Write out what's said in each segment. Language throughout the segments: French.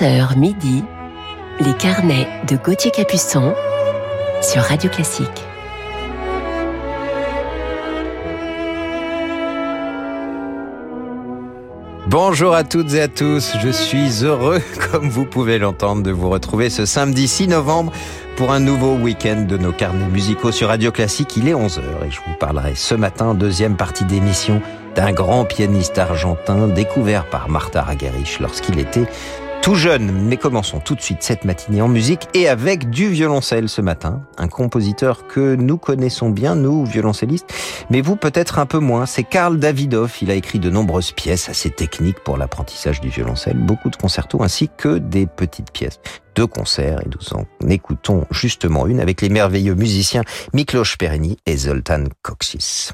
11h midi, les carnets de Gauthier Capuçon sur Radio Classique. Bonjour à toutes et à tous, je suis heureux, comme vous pouvez l'entendre, de vous retrouver ce samedi 6 novembre pour un nouveau week-end de nos carnets musicaux sur Radio Classique. Il est 11h et je vous parlerai ce matin, deuxième partie d'émission, d'un grand pianiste argentin découvert par Martha Argerich lorsqu'il était tout jeune, mais commençons tout de suite cette matinée en musique et avec du violoncelle ce matin. Un compositeur que nous connaissons bien, nous, violoncellistes, mais vous peut-être un peu moins. C'est Karl Davidoff. Il a écrit de nombreuses pièces assez techniques pour l'apprentissage du violoncelle, beaucoup de concertos ainsi que des petites pièces de concerts et nous en écoutons justement une avec les merveilleux musiciens Miklos Pereni et Zoltan Koksis.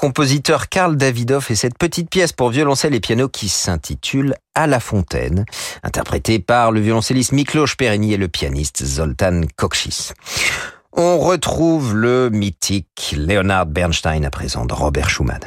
compositeur Karl Davidoff et cette petite pièce pour violoncelle et piano qui s'intitule À la fontaine, interprétée par le violoncelliste Miklos Pereni et le pianiste Zoltan Koksis. On retrouve le mythique Leonard Bernstein à présent de Robert Schumann.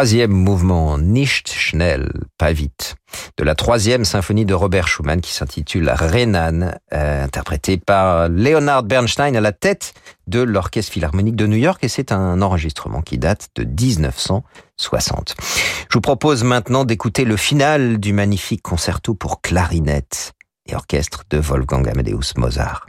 Troisième mouvement Nicht schnell, pas vite, de la troisième symphonie de Robert Schumann qui s'intitule Renan, euh, interprétée par Leonard Bernstein à la tête de l'Orchestre Philharmonique de New York et c'est un enregistrement qui date de 1960. Je vous propose maintenant d'écouter le final du magnifique concerto pour clarinette et orchestre de Wolfgang Amadeus Mozart.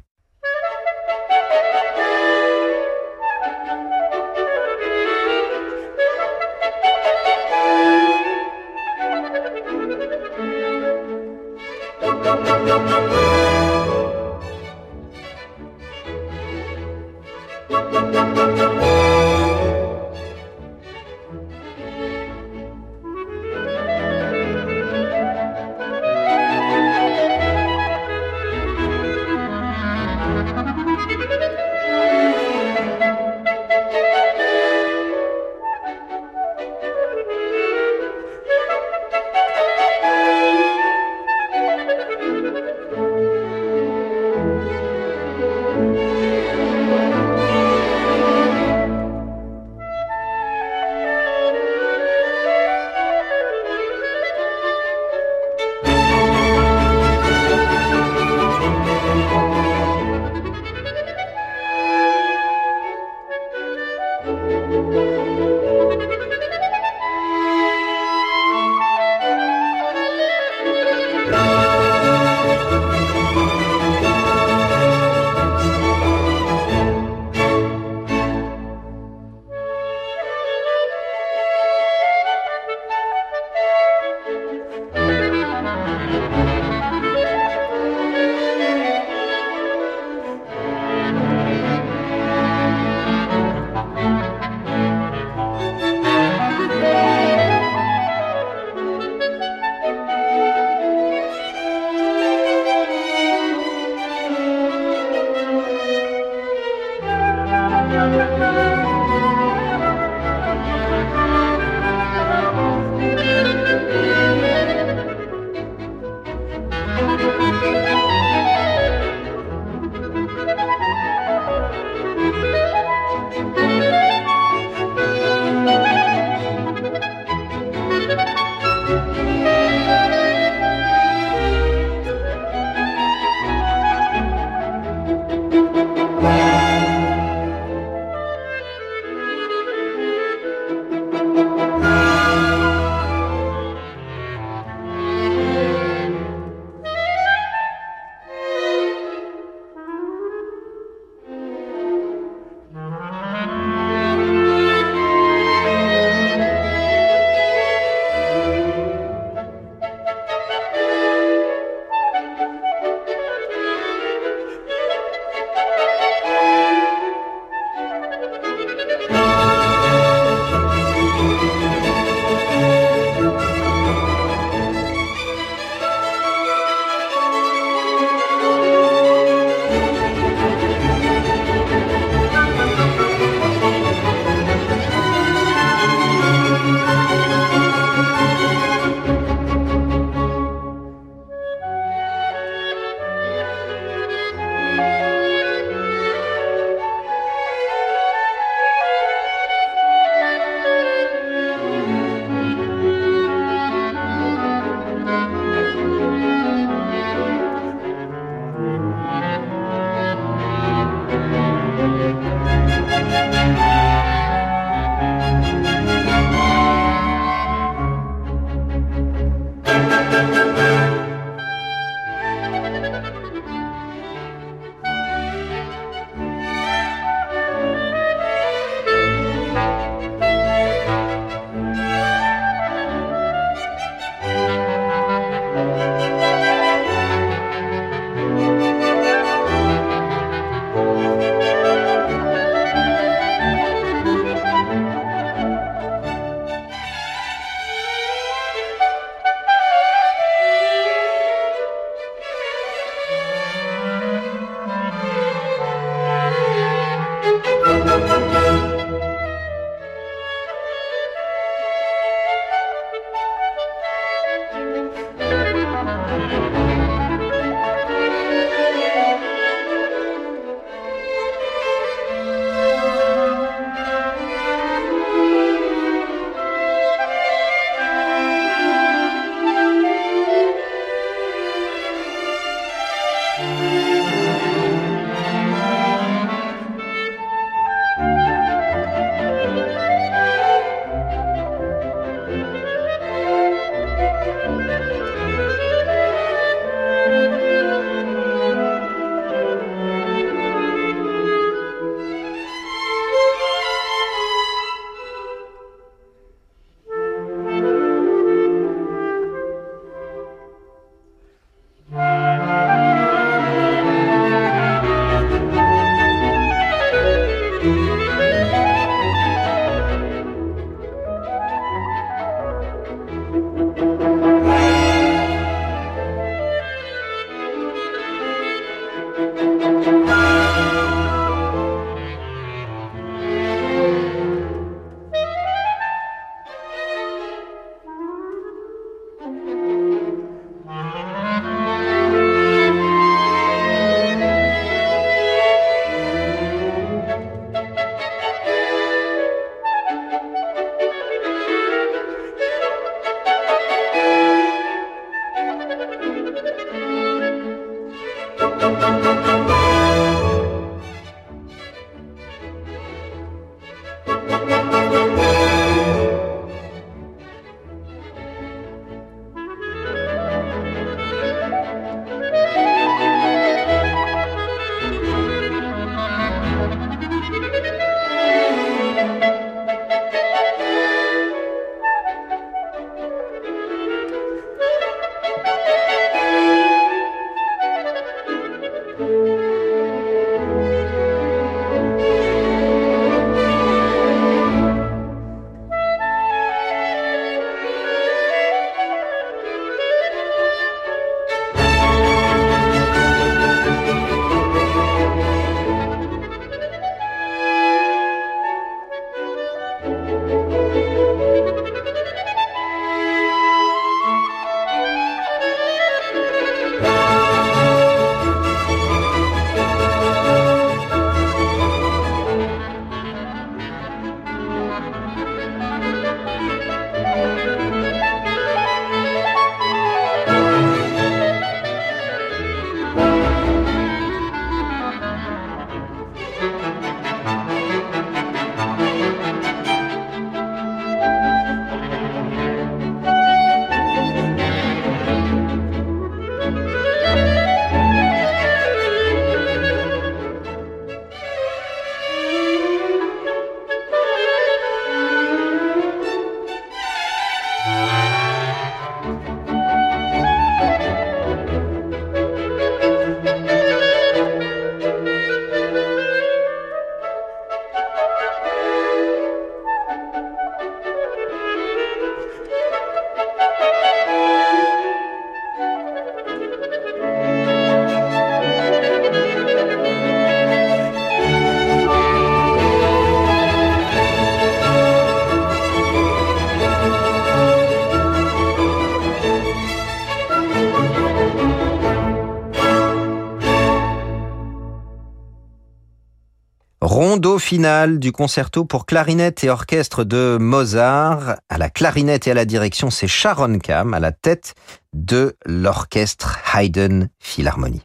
Rondo final du concerto pour clarinette et orchestre de Mozart. À la clarinette et à la direction, c'est Sharon Kam à la tête de l'orchestre Haydn Philharmonie.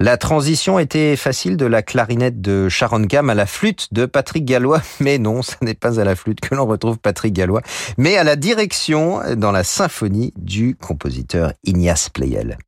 La transition était facile de la clarinette de Sharon Kam à la flûte de Patrick Gallois, mais non, ce n'est pas à la flûte que l'on retrouve Patrick Gallois, mais à la direction dans la symphonie du compositeur Ignace Pleyel.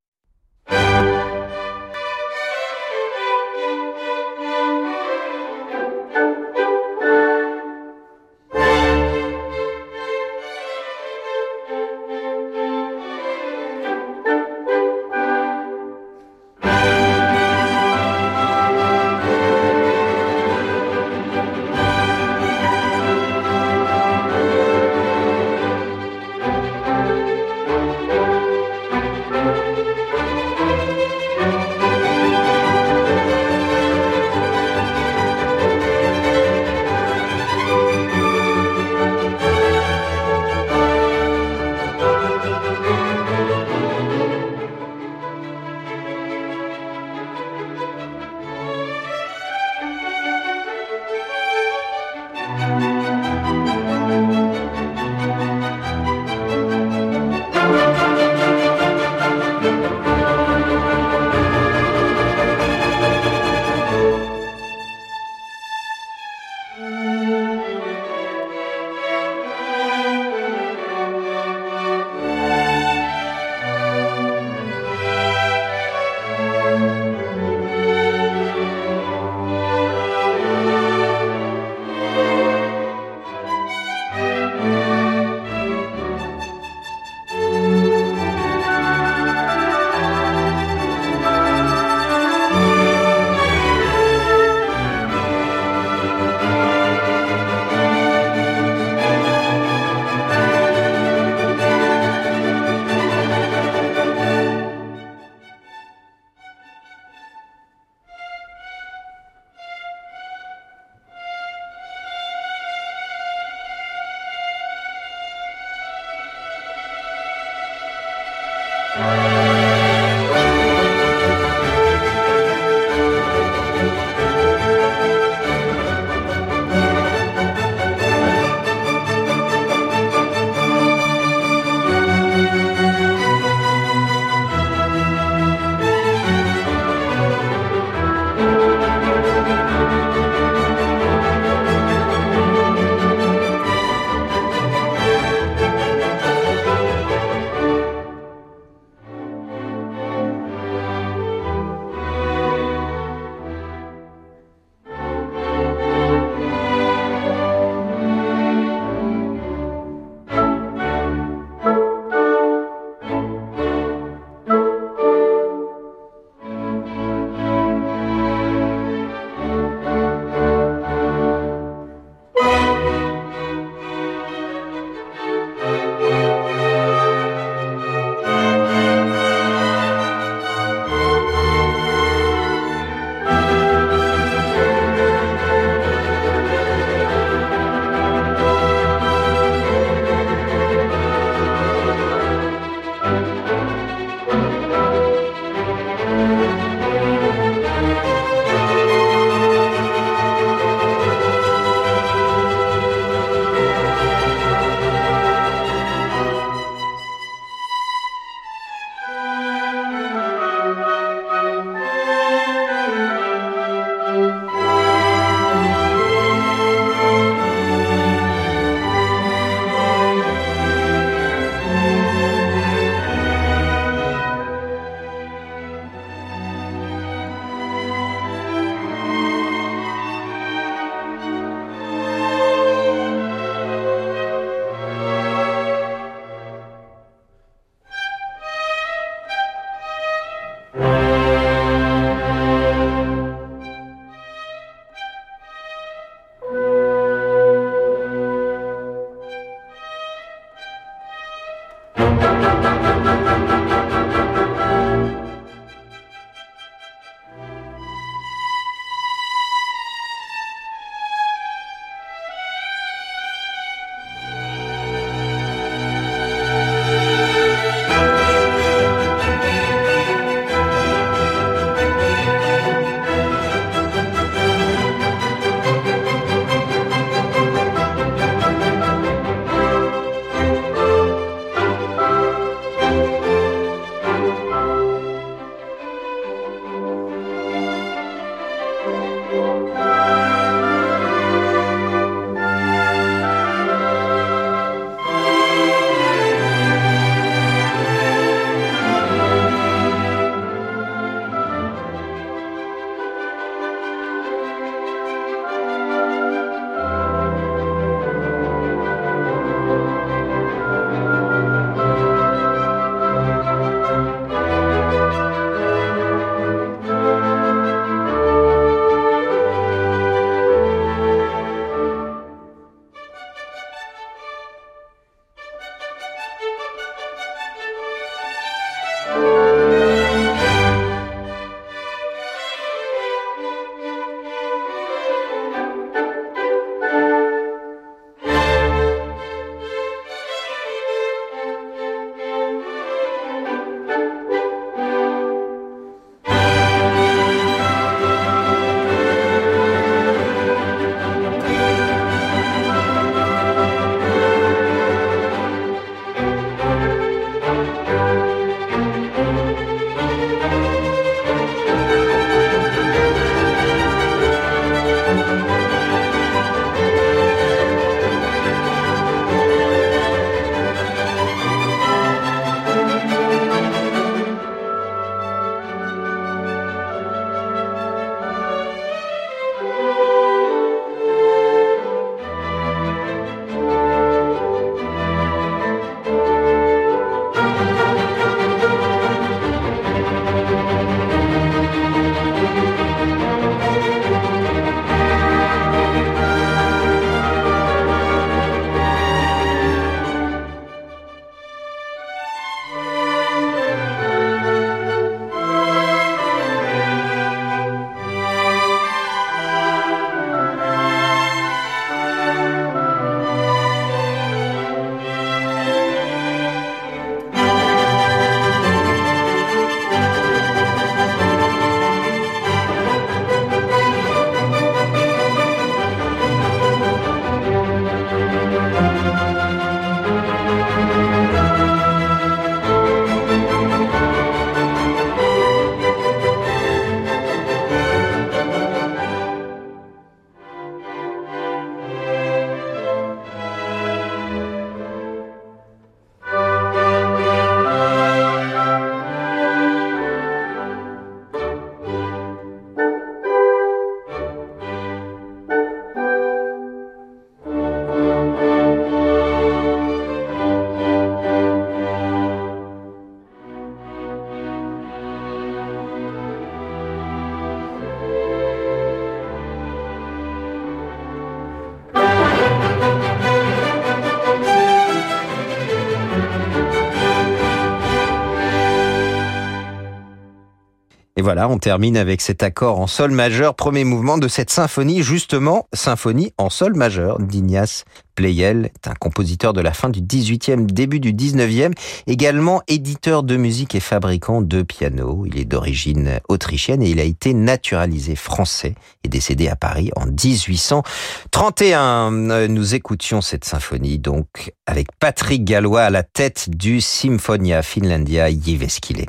Voilà, on termine avec cet accord en sol majeur, premier mouvement de cette symphonie, justement, symphonie en sol majeur d'Ignace Pleyel, est un compositeur de la fin du 18e, début du 19e, également éditeur de musique et fabricant de piano. Il est d'origine autrichienne et il a été naturalisé français et décédé à Paris en 1831. Nous écoutions cette symphonie donc avec Patrick Gallois à la tête du Symphonia Finlandia Jyväskylä.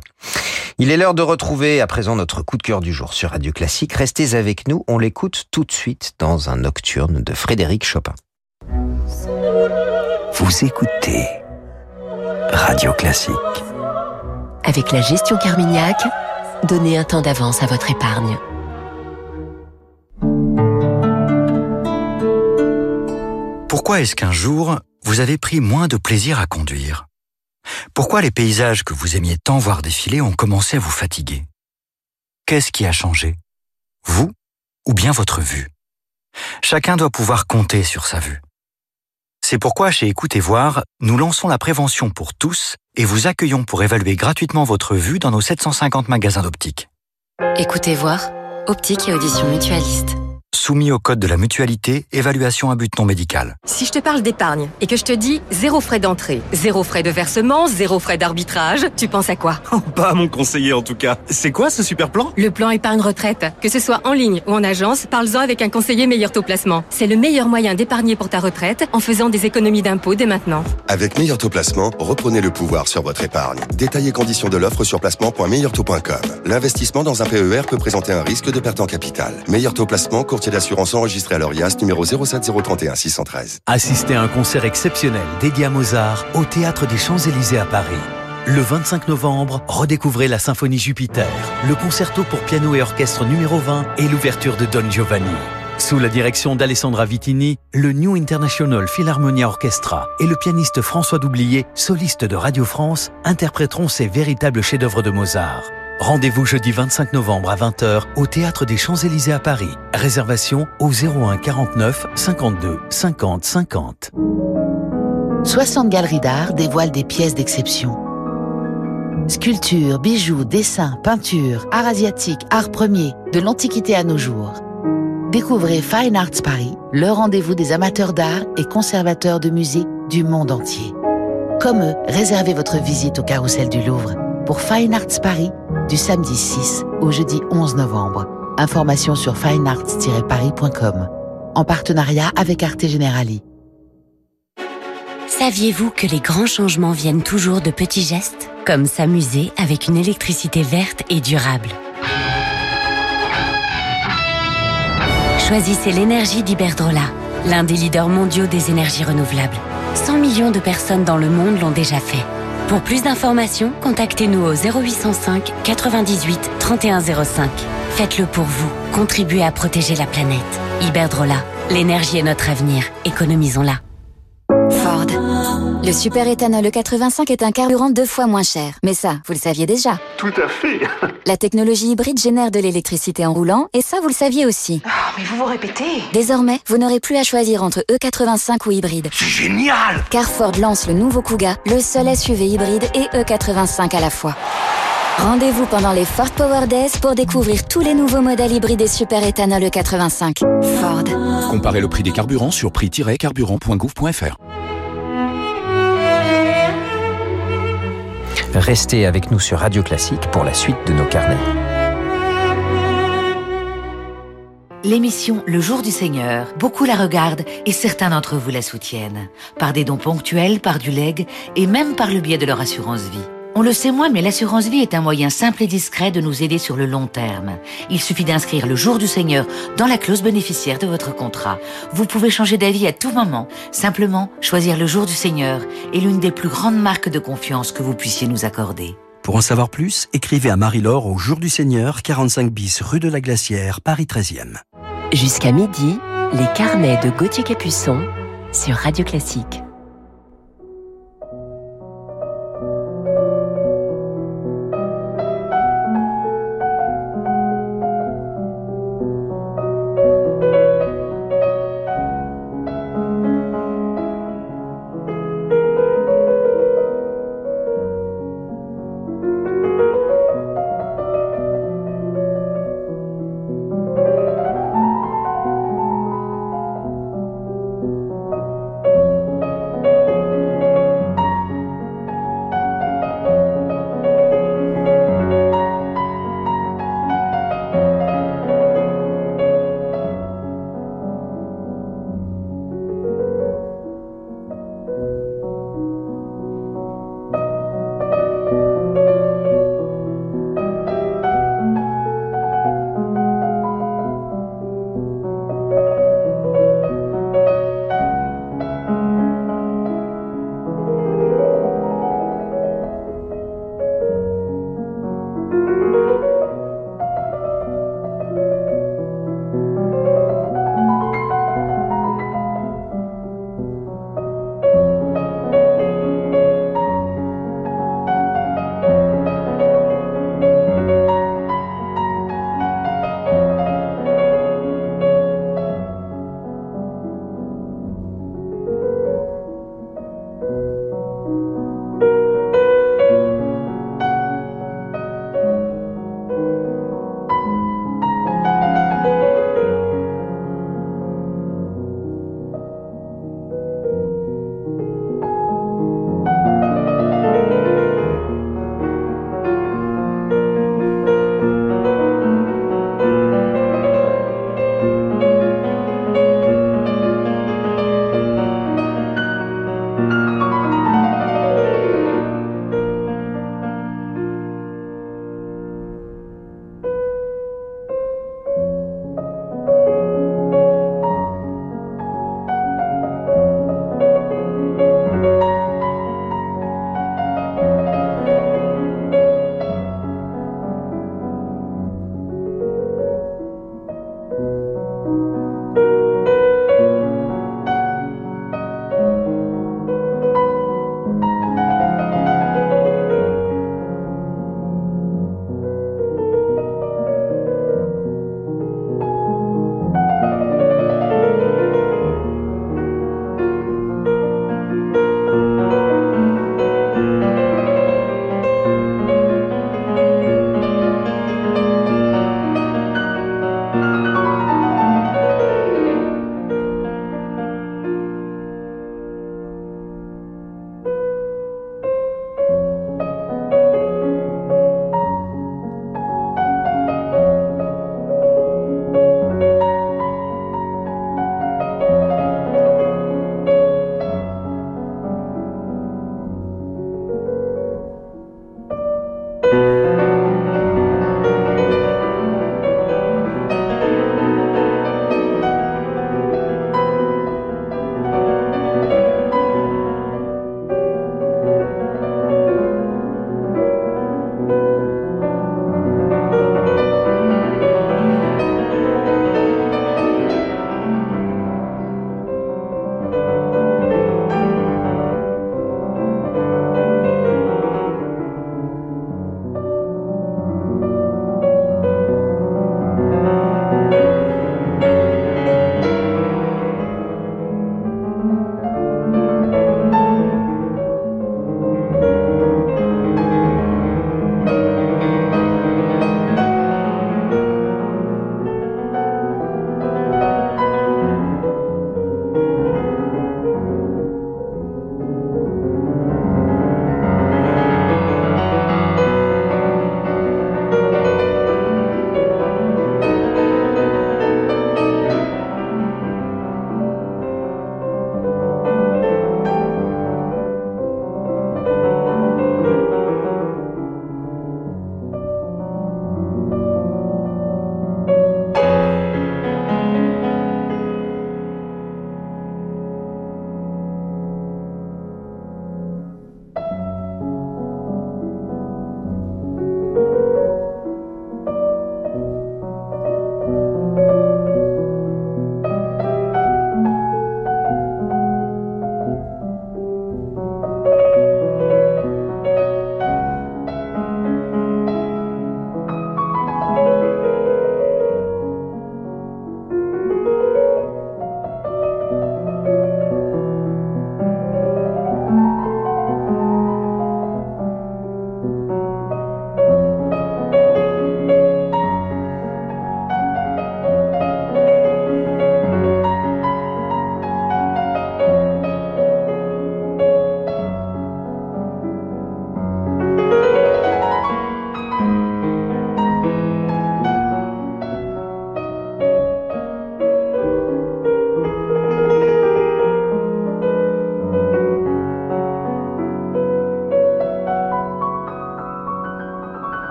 Il est l'heure de retrouver à présent notre coup de cœur du jour sur Radio Classique. Restez avec nous, on l'écoute tout de suite dans un nocturne de Frédéric Chopin. Vous écoutez Radio Classique. Avec la gestion Carmignac, donnez un temps d'avance à votre épargne. Pourquoi est-ce qu'un jour, vous avez pris moins de plaisir à conduire? Pourquoi les paysages que vous aimiez tant voir défiler ont commencé à vous fatiguer? Qu'est-ce qui a changé? Vous ou bien votre vue? Chacun doit pouvoir compter sur sa vue. C'est pourquoi chez Écoutez Voir, nous lançons la prévention pour tous et vous accueillons pour évaluer gratuitement votre vue dans nos 750 magasins d'optique. Écoutez Voir, optique et audition mutualiste. Soumis au code de la mutualité, évaluation à but non médical. Si je te parle d'épargne et que je te dis zéro frais d'entrée, zéro frais de versement, zéro frais d'arbitrage, tu penses à quoi? Oh, Pas à mon conseiller en tout cas. C'est quoi ce super plan? Le plan épargne retraite. Que ce soit en ligne ou en agence, parle-en avec un conseiller meilleur taux placement. C'est le meilleur moyen d'épargner pour ta retraite en faisant des économies d'impôts dès maintenant. Avec meilleur taux placement, reprenez le pouvoir sur votre épargne. Détaillez conditions de l'offre sur placement.meilleurtaux.com. L'investissement dans un PER peut présenter un risque de perte en capital. Meilleur taux placement, courtier d'assurance à l'ORIAS, numéro 07031 613. Assistez à un concert exceptionnel dédié à Mozart au Théâtre des Champs-Élysées à Paris. Le 25 novembre, redécouvrez la Symphonie Jupiter, le concerto pour piano et orchestre numéro 20 et l'ouverture de Don Giovanni. Sous la direction d'Alessandra Vitini, le New International Philharmonia Orchestra et le pianiste François Doublier, soliste de Radio France, interpréteront ces véritables chefs-d'œuvre de Mozart. Rendez-vous jeudi 25 novembre à 20h au Théâtre des Champs-Élysées à Paris. Réservation au 01 49 52 50 50. 60 galeries d'art dévoilent des pièces d'exception. Sculptures, bijoux, dessins, peintures, art asiatique, art premier, de l'Antiquité à nos jours. Découvrez Fine Arts Paris, le rendez-vous des amateurs d'art et conservateurs de musées du monde entier. Comme eux, réservez votre visite au carrousel du Louvre pour Fine Arts Paris du samedi 6 au jeudi 11 novembre. Information sur finearts-paris.com. En partenariat avec Arte Generali. Saviez-vous que les grands changements viennent toujours de petits gestes? Comme s'amuser avec une électricité verte et durable. Choisissez l'énergie d'Iberdrola, l'un des leaders mondiaux des énergies renouvelables. 100 millions de personnes dans le monde l'ont déjà fait. Pour plus d'informations, contactez-nous au 0805 98 3105. Faites-le pour vous. Contribuez à protéger la planète. Iberdrola. L'énergie est notre avenir. Économisons-la. Ford. Le super éthanol E85 est un carburant deux fois moins cher. Mais ça, vous le saviez déjà. Tout à fait. La technologie hybride génère de l'électricité en roulant, et ça, vous le saviez aussi. Oh, mais vous vous répétez. Désormais, vous n'aurez plus à choisir entre E85 ou hybride. C'est génial Car Ford lance le nouveau Kuga, le seul SUV hybride et E85 à la fois. Rendez-vous pendant les Ford Power Days pour découvrir tous les nouveaux modèles hybrides et super éthanol E85. Ford. Comparez le prix des carburants sur prix-carburant.gouv.fr. Restez avec nous sur Radio Classique pour la suite de nos carnets. L'émission Le Jour du Seigneur, beaucoup la regardent et certains d'entre vous la soutiennent. Par des dons ponctuels, par du leg et même par le biais de leur assurance vie. On le sait moins, mais l'assurance vie est un moyen simple et discret de nous aider sur le long terme. Il suffit d'inscrire le jour du Seigneur dans la clause bénéficiaire de votre contrat. Vous pouvez changer d'avis à tout moment. Simplement, choisir le jour du Seigneur est l'une des plus grandes marques de confiance que vous puissiez nous accorder. Pour en savoir plus, écrivez à Marie-Laure au Jour du Seigneur, 45 bis rue de la Glacière, Paris 13e. Jusqu'à midi, les carnets de Gauthier Capuçon sur Radio Classique.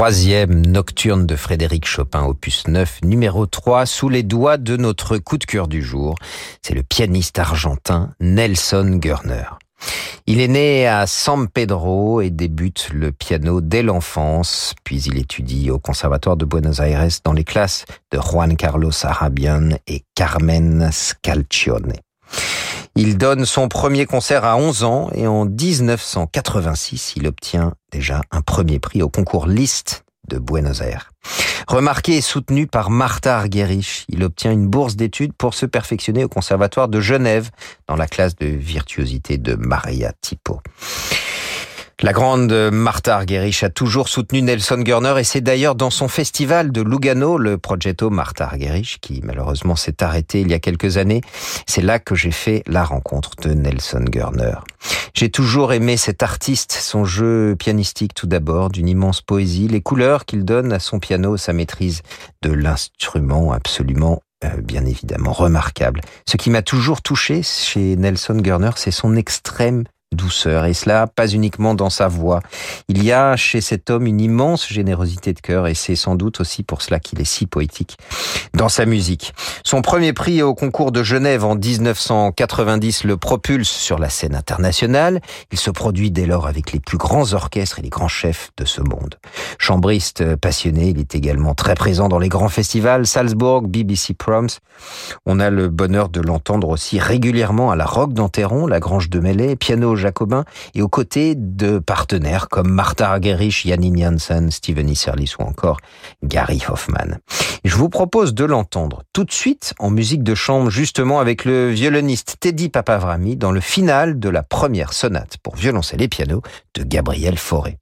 Troisième nocturne de Frédéric Chopin, opus 9, numéro 3, sous les doigts de notre coup de cœur du jour. C'est le pianiste argentin Nelson Görner. Il est né à San Pedro et débute le piano dès l'enfance, puis il étudie au Conservatoire de Buenos Aires dans les classes de Juan Carlos Arabian et Carmen Scalcione. Il donne son premier concert à 11 ans et en 1986, il obtient déjà un premier prix au concours Liszt de Buenos Aires. Remarqué et soutenu par Martha Argerich, il obtient une bourse d'études pour se perfectionner au Conservatoire de Genève dans la classe de virtuosité de Maria Tipo. La grande Martha Argerich a toujours soutenu Nelson Görner et c'est d'ailleurs dans son festival de Lugano, le Progetto Martha Argerich, qui malheureusement s'est arrêté il y a quelques années, c'est là que j'ai fait la rencontre de Nelson Görner. J'ai toujours aimé cet artiste, son jeu pianistique tout d'abord, d'une immense poésie, les couleurs qu'il donne à son piano, sa maîtrise de l'instrument absolument euh, bien évidemment remarquable. Ce qui m'a toujours touché chez Nelson Görner, c'est son extrême douceur, et cela pas uniquement dans sa voix. Il y a chez cet homme une immense générosité de cœur, et c'est sans doute aussi pour cela qu'il est si poétique dans sa musique. Son premier prix au concours de Genève en 1990 le propulse sur la scène internationale. Il se produit dès lors avec les plus grands orchestres et les grands chefs de ce monde. Chambriste passionné, il est également très présent dans les grands festivals, Salzbourg, BBC Proms. On a le bonheur de l'entendre aussi régulièrement à la Roque d'Anteron, la Grange de Mellet, piano jacobin et aux côtés de partenaires comme Martha Argerich, Janine Janssen, Steven Isserlis ou encore Gary Hoffman. Je vous propose de l'entendre tout de suite en musique de chambre justement avec le violoniste Teddy Papavrami dans le final de la première sonate pour violoncelle et piano de Gabriel Fauré.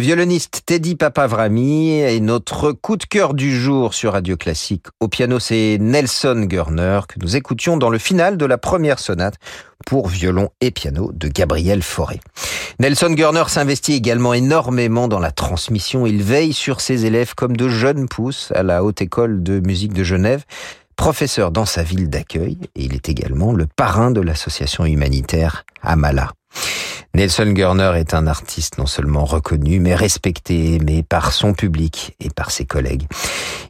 Le violoniste Teddy Papavrami est notre coup de cœur du jour sur Radio Classique. Au piano, c'est Nelson Gurner que nous écoutions dans le final de la première sonate pour violon et piano de Gabriel Fauré. Nelson Gurner s'investit également énormément dans la transmission. Il veille sur ses élèves comme de jeunes pousses à la Haute École de musique de Genève professeur dans sa ville d'accueil et il est également le parrain de l'association humanitaire Amala. Nelson Gurner est un artiste non seulement reconnu, mais respecté, aimé par son public et par ses collègues.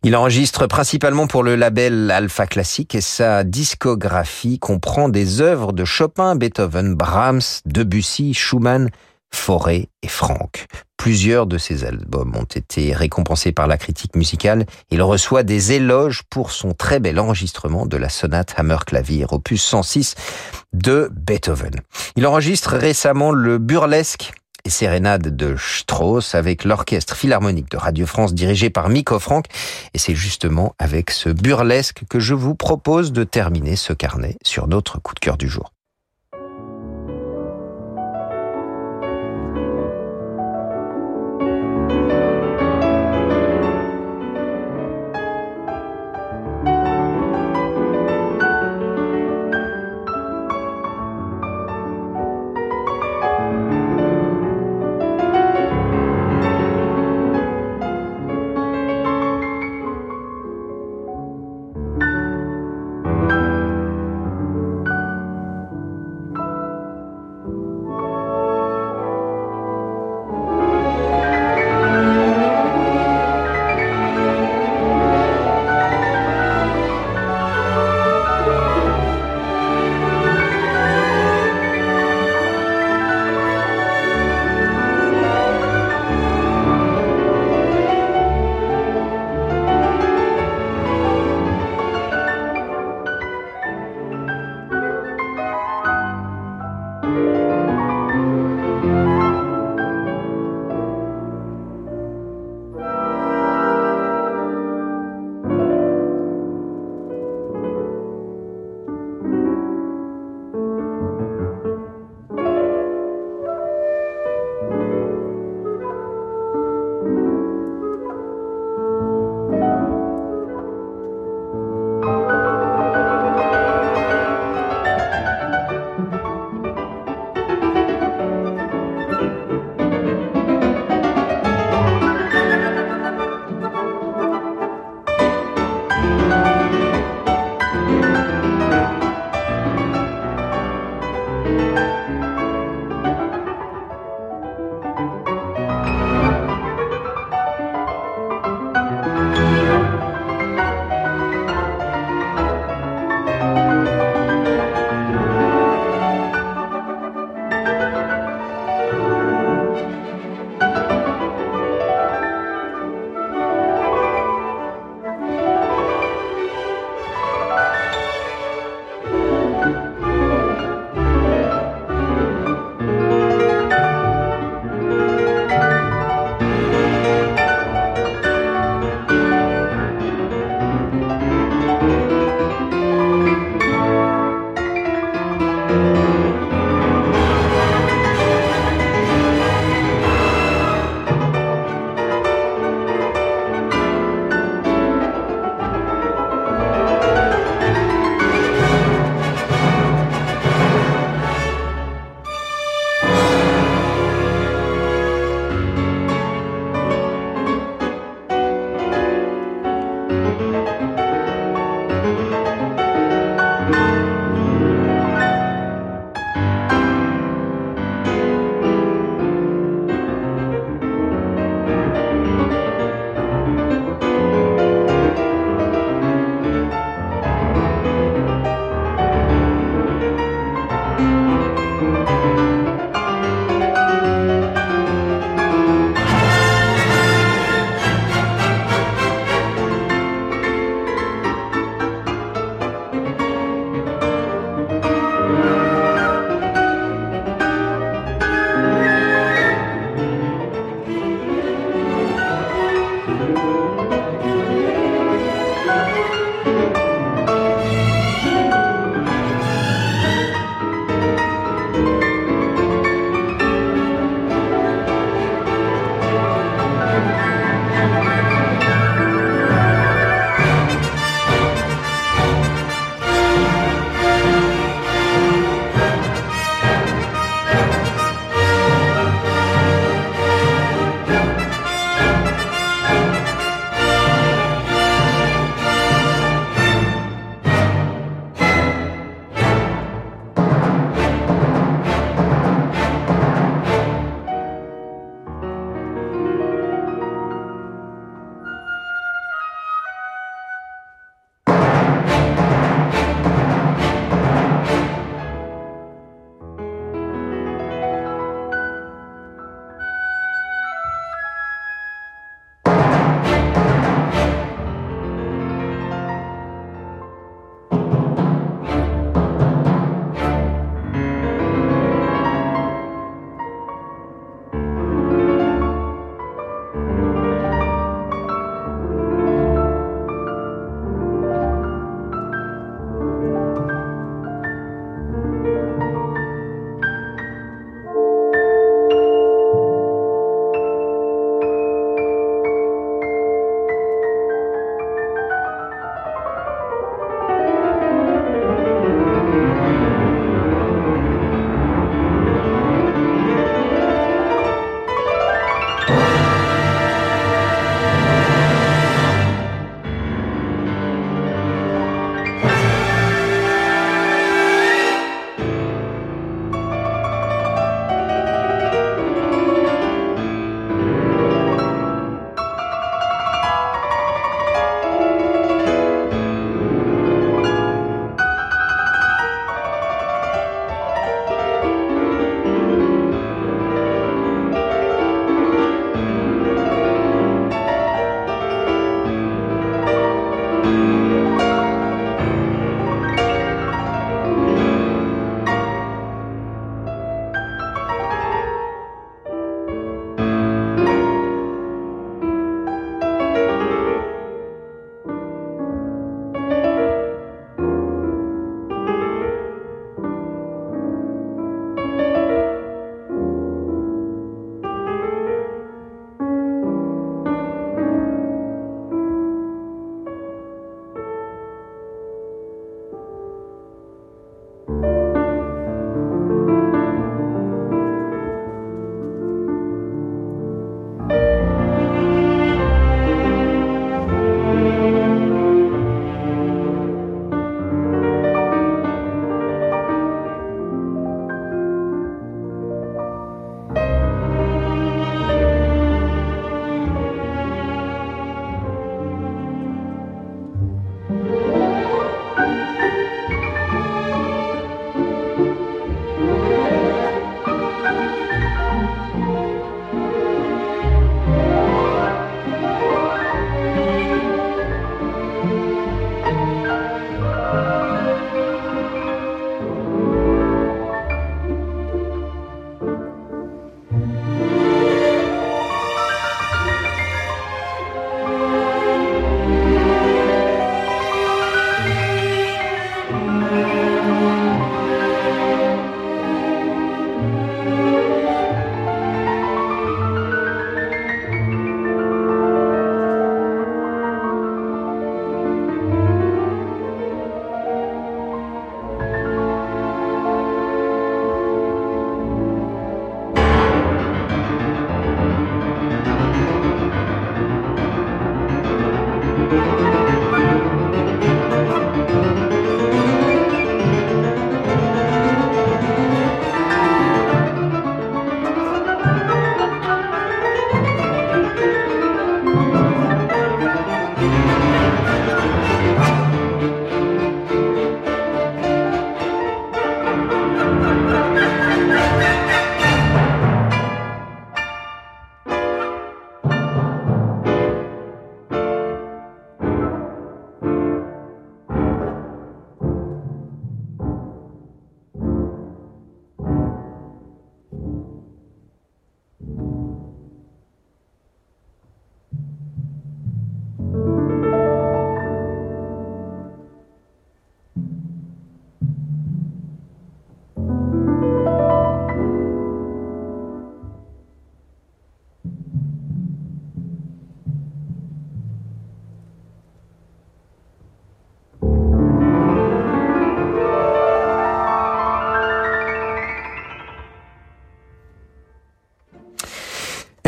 Il enregistre principalement pour le label Alpha Classique et sa discographie comprend des œuvres de Chopin, Beethoven, Brahms, Debussy, Schumann, Forêt et Franck. Plusieurs de ses albums ont été récompensés par la critique musicale. Il reçoit des éloges pour son très bel enregistrement de la sonate Hammer Clavier, opus 106 de Beethoven. Il enregistre récemment le burlesque et sérénade de Strauss avec l'orchestre philharmonique de Radio France dirigé par Miko Franck. Et c'est justement avec ce burlesque que je vous propose de terminer ce carnet sur notre coup de cœur du jour.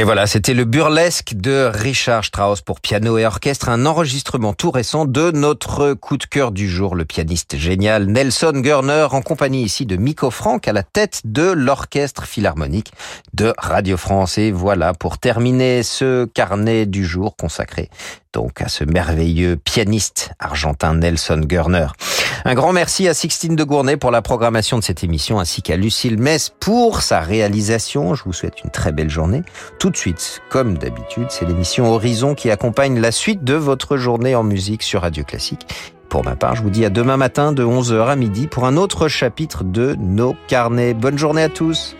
Et voilà, c'était le burlesque de Richard Strauss pour piano et orchestre, un enregistrement tout récent de notre coup de cœur du jour, le pianiste génial Nelson Gurner, en compagnie ici de Miko Franck à la tête de l'orchestre philharmonique de Radio France. Et voilà, pour terminer ce carnet du jour consacré donc à ce merveilleux pianiste argentin Nelson Gurner. Un grand merci à Sixtine de Gournay pour la programmation de cette émission ainsi qu'à Lucille Mess pour sa réalisation. Je vous souhaite une très belle journée. Tout de suite, comme d'habitude, c'est l'émission Horizon qui accompagne la suite de votre journée en musique sur Radio Classique. Pour ma part, je vous dis à demain matin de 11h à midi pour un autre chapitre de nos carnets. Bonne journée à tous.